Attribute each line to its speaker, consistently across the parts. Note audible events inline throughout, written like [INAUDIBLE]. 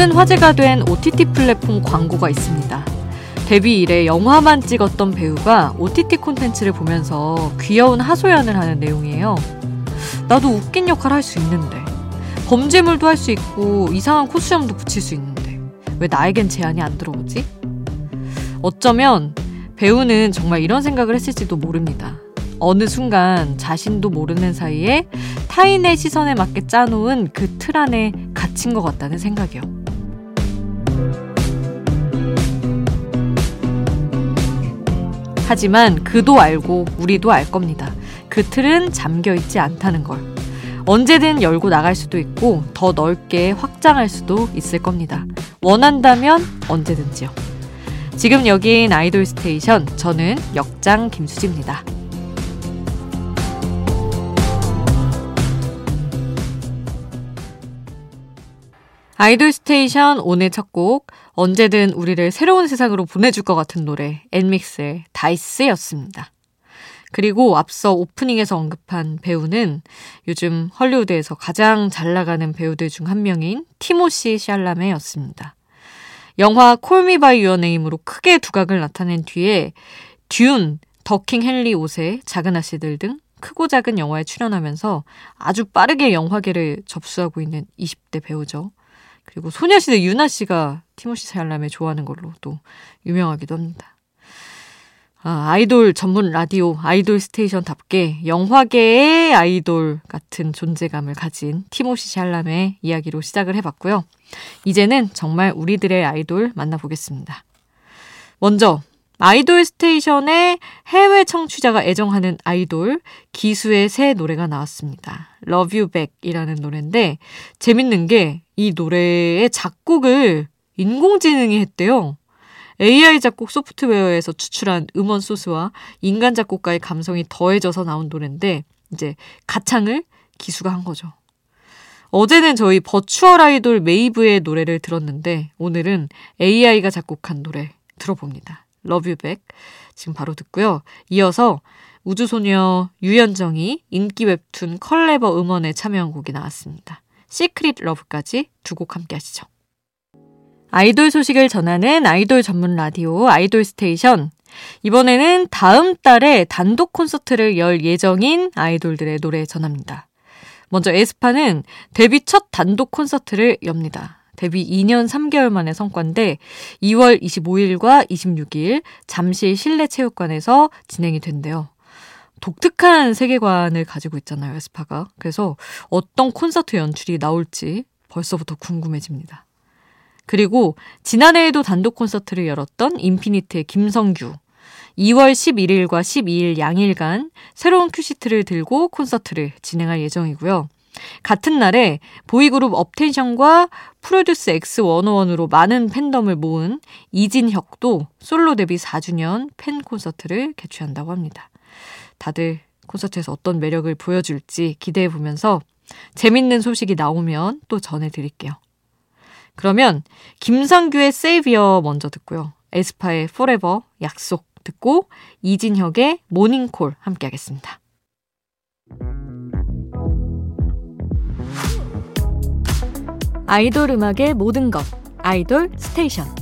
Speaker 1: 최근 화제가 된 OTT 플랫폼 광고가 있습니다. 데뷔 이래 영화만 찍었던 배우가 OTT 콘텐츠를 보면서 귀여운 하소연을 하는 내용이에요. 나도 웃긴 역할 할 수 있는데, 범죄물도 할 수 있고, 이상한 코스염도 붙일 수 있는데, 왜 나에겐 제한이 안 들어오지? 어쩌면 배우는 정말 이런 생각을 했을지도 모릅니다. 어느 순간 자신도 모르는 사이에 타인의 시선에 맞게 짜놓은 그 틀 안에 갇힌 것 같다는 생각이요. 하지만 그도 알고 우리도 알 겁니다. 그 틀은 잠겨 있지 않다는 걸. 언제든 열고 나갈 수도 있고 더 넓게 확장할 수도 있을 겁니다. 원한다면 언제든지요. 지금 여긴 아이돌 스테이션. 저는 역장 김수지입니다. 아이돌 스테이션 오늘 첫 곡 언제든 우리를 새로운 세상으로 보내줄 것 같은 노래 엔믹스의 DICE였습니다. 그리고 앞서 오프닝에서 언급한 배우는 요즘 헐리우드에서 가장 잘 나가는 배우들 중 한 명인 티모시 샬라메였습니다. 영화 Call Me by Your Name으로 크게 두각을 나타낸 뒤에 듄, 더 킹 헨리 5세, 작은 아씨들 등 크고 작은 영화에 출연하면서 아주 빠르게 영화계를 접수하고 있는 20대 배우죠. 그리고 소녀시대 윤아 씨가 티모시 샬라메 좋아하는 걸로 또 유명하기도 합니다. 아, 아이돌 전문 라디오 아이돌 스테이션답게 영화계의 아이돌 같은 존재감을 가진 티모시 샬라메 이야기로 시작을 해봤고요. 이제는 정말 우리들의 아이돌 만나보겠습니다. 먼저 아이돌 스테이션의 해외 청취자가 애정하는 아이돌 기수의 새 노래가 나왔습니다. Love You Back이라는 노래인데 재밌는 게 이 노래의 작곡을 인공지능이 했대요. AI 작곡 소프트웨어에서 추출한 음원 소스와 인간 작곡가의 감성이 더해져서 나온 노래인데 이제 가창을 기수가 한 거죠. 어제는 저희 버추얼 아이돌 메이브의 노래를 들었는데 오늘은 AI가 작곡한 노래 들어봅니다. Back 지금 바로 듣고요. 이어서 우주소녀 유연정이 인기 웹툰 컬래버 음원에 참여한 곡이 나왔습니다. Secret Love까지 두 곡 함께 하시죠. 아이돌 소식을 전하는 아이돌 전문 라디오 아이돌 스테이션. 이번에는 다음 달에 단독 콘서트를 열 예정인 아이돌들의 노래 전합니다. 먼저 에스파는 데뷔 첫 단독 콘서트를 엽니다. 데뷔 2년 3개월 만의 성과인데 2월 25일과 26일 잠실 실내 체육관에서 진행이 된대요. 독특한 세계관을 가지고 있잖아요, 에스파가. 그래서 어떤 콘서트 연출이 나올지 벌써부터 궁금해집니다. 그리고 지난해에도 단독 콘서트를 열었던 인피니트의 김성규. 2월 11일과 12일 양일간 새로운 큐시트를 들고 콘서트를 진행할 예정이고요. 같은 날에 보이그룹 업텐션과 프로듀스 X101으로 많은 팬덤을 모은 이진혁도 솔로 데뷔 4주년 팬 콘서트를 개최한다고 합니다. 다들 콘서트에서 어떤 매력을 보여줄지 기대해 보면서 재밌는 소식이 나오면 또 전해드릴게요. 그러면 김상규의 Savior 먼저 듣고요. 에스파의 Forever 약속 듣고 이진혁의 모닝콜 함께 하겠습니다. 아이돌 음악의 모든 것 아이돌 스테이션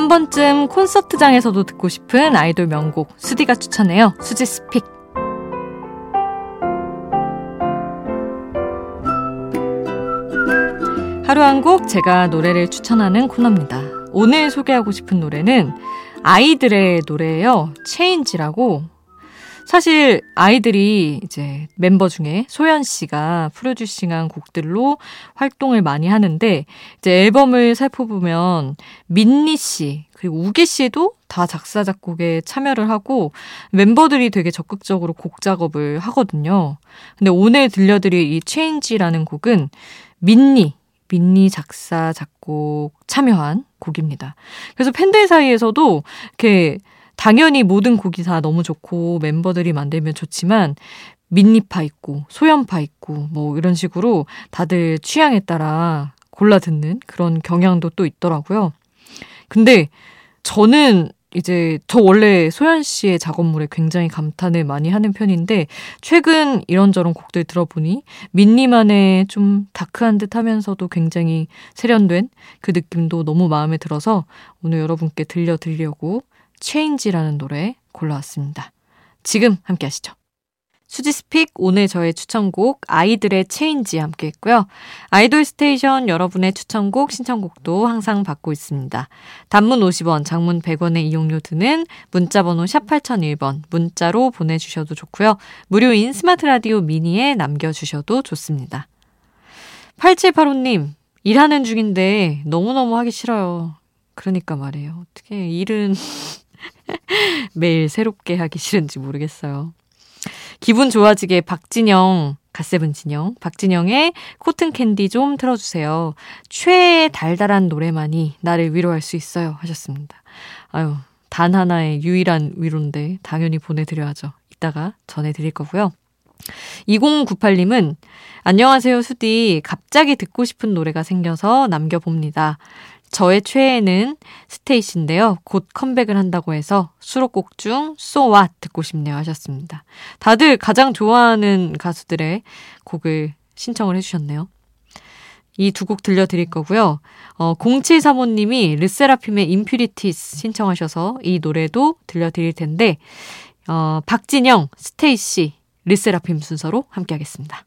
Speaker 1: 한 번쯤 콘서트장에서도 듣고 싶은 아이돌 명곡 수디가 추천해요. 수디's pick. 하루 한 곡 제가 노래를 추천하는 코너입니다. 오늘 소개하고 싶은 노래는 아이들의 노래예요. 체인지라고. 사실 아이들이 이제 멤버 중에 소연 씨가 프로듀싱한 곡들로 활동을 많이 하는데 이제 앨범을 살펴보면 민니 씨 그리고 우기 씨도 다 작사 작곡에 참여를 하고 멤버들이 되게 적극적으로 곡 작업을 하거든요. 근데 오늘 들려드릴 이 체인지라는 곡은 민니 민니 작사 작곡 참여한 곡입니다. 그래서 팬들 사이에서도 이렇게 당연히 모든 곡이 다 너무 좋고 멤버들이 만들면 좋지만 민니파 있고 소연파 있고 뭐 이런 식으로 다들 취향에 따라 골라 듣는 그런 경향도 또 있더라고요. 근데 저는 이제 저 원래 소연 씨의 작업물에 굉장히 감탄을 많이 하는 편인데 최근 이런저런 곡들 들어보니 민니만의 좀 다크한 듯 하면서도 굉장히 세련된 그 느낌도 너무 마음에 들어서 오늘 여러분께 들려드리려고 Change라는 노래 골라왔습니다. 지금 함께 하시죠. 수디's pick 오늘 저의 추천곡 아이들의 Change 함께 했고요. 아이돌 스테이션 여러분의 추천곡 신청곡도 항상 받고 있습니다. 단문 50원, 장문 100원의 이용료 드는 문자 번호 샵 8001번 문자로 보내 주셔도 좋고요. 무료인 스마트 라디오 미니에 남겨 주셔도 좋습니다. 8785 님 일하는 중인데 너무너무 하기 싫어요. 그러니까 말이에요. 어떻게 일은 [LAUGHS] [LAUGHS] 매일 새롭게 하기 싫은지 모르겠어요. 기분 좋아지게 박진영, 갓세븐 진영, 박진영의 Cotton Candy 좀 틀어주세요. 최애 달달한 노래만이 나를 위로할 수 있어요. 하셨습니다. 아유, 단 하나의 유일한 위로인데 당연히 보내드려야죠. 이따가 전해드릴 거고요. 2098님은 안녕하세요, 수디. 갑자기 듣고 싶은 노래가 생겨서 남겨봅니다. 저의 최애는 스테이시인데요. 곧 컴백을 한다고 해서 수록곡 중 So What 듣고 싶네요 하셨습니다. 다들 가장 좋아하는 가수들의 곡을 신청을 해주셨네요. 이 두 곡 들려드릴 거고요. 어, 0735님이 르세라핌의 Impurities 신청하셔서 이 노래도 들려드릴 텐데 어, 박진영, 스테이시, 르세라핌 순서로 함께하겠습니다.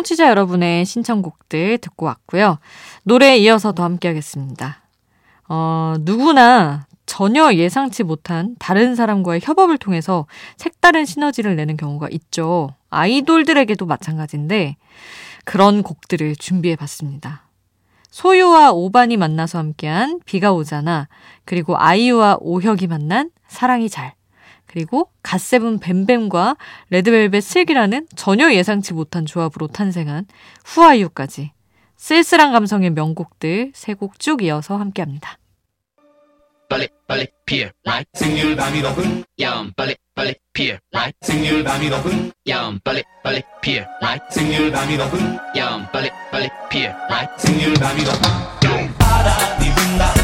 Speaker 1: 청취자 여러분의 신청곡들 듣고 왔고요. 노래 이어서 더 함께 하겠습니다. 어, 누구나 전혀 예상치 못한 다른 사람과의 협업을 통해서 색다른 시너지를 내는 경우가 있죠. 아이돌들에게도 마찬가지인데 그런 곡들을 준비해 봤습니다. 소유와 오반이 만나서 함께한 비가 오잖아. 그리고 아이유와 오혁이 만난 사랑이 잘. 그리고 갓세븐 뱀뱀과 레드벨벳 슬기라는 전혀 예상치 못한 조합으로 탄생한 후아유까지 쓸쓸한 감성의 명곡들 세 곡 쭉 이어서 함께합니다. 빨리 빨리 피어 라이 생률 밤이 높은 야음 빨리 빨리 피어 라이 생률 밤이 높은 야음 빨리 빨리 피어 라이 생률 밤이 높은 야음 빨리 빨리 피어 라이 생률 밤이 높은 바람이 분다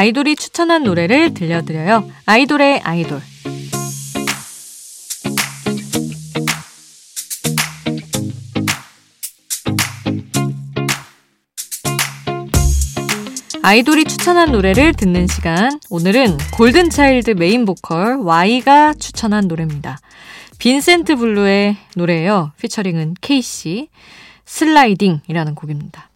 Speaker 1: 아이돌이 추천한 노래를 들려드려요. 아이돌의 아이돌. 아이돌이 추천한 노래를 듣는 시간. 오늘은 골든차일드 메인 보컬 Y가 추천한 노래입니다. 빈센트 블루의 노래예요. 피처링은 K씨. 슬라이딩이라는 곡입니다.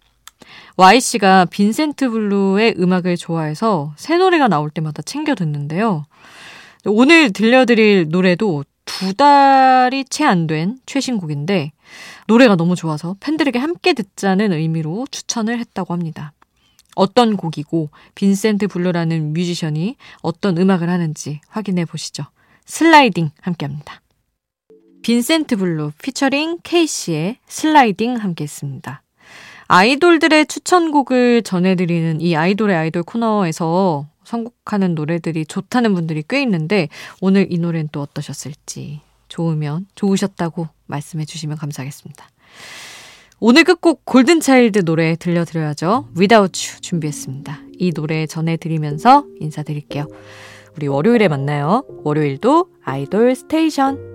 Speaker 1: Y씨가 빈센트 블루의 음악을 좋아해서 새 노래가 나올 때마다 챙겨 듣는데요. 오늘 들려드릴 노래도 두 달이 채 안 된 최신곡인데 노래가 너무 좋아서 팬들에게 함께 듣자는 의미로 추천을 했다고 합니다. 어떤 곡이고 빈센트 블루라는 뮤지션이 어떤 음악을 하는지 확인해 보시죠. 슬라이딩 함께 합니다. 빈센트 블루 피처링 케이씨의 슬라이딩 함께 했습니다. 아이돌들의 추천곡을 전해드리는 이 아이돌의 아이돌 코너에서 선곡하는 노래들이 좋다는 분들이 꽤 있는데 오늘 이 노래는 또 어떠셨을지 좋으면 좋으셨다고 말씀해 주시면 감사하겠습니다. 오늘 끝곡 골든차일드 노래 들려드려야죠. Without You 준비했습니다. 이 노래 전해드리면서 인사드릴게요. 우리 월요일에 만나요. 월요일도 아이돌 스테이션.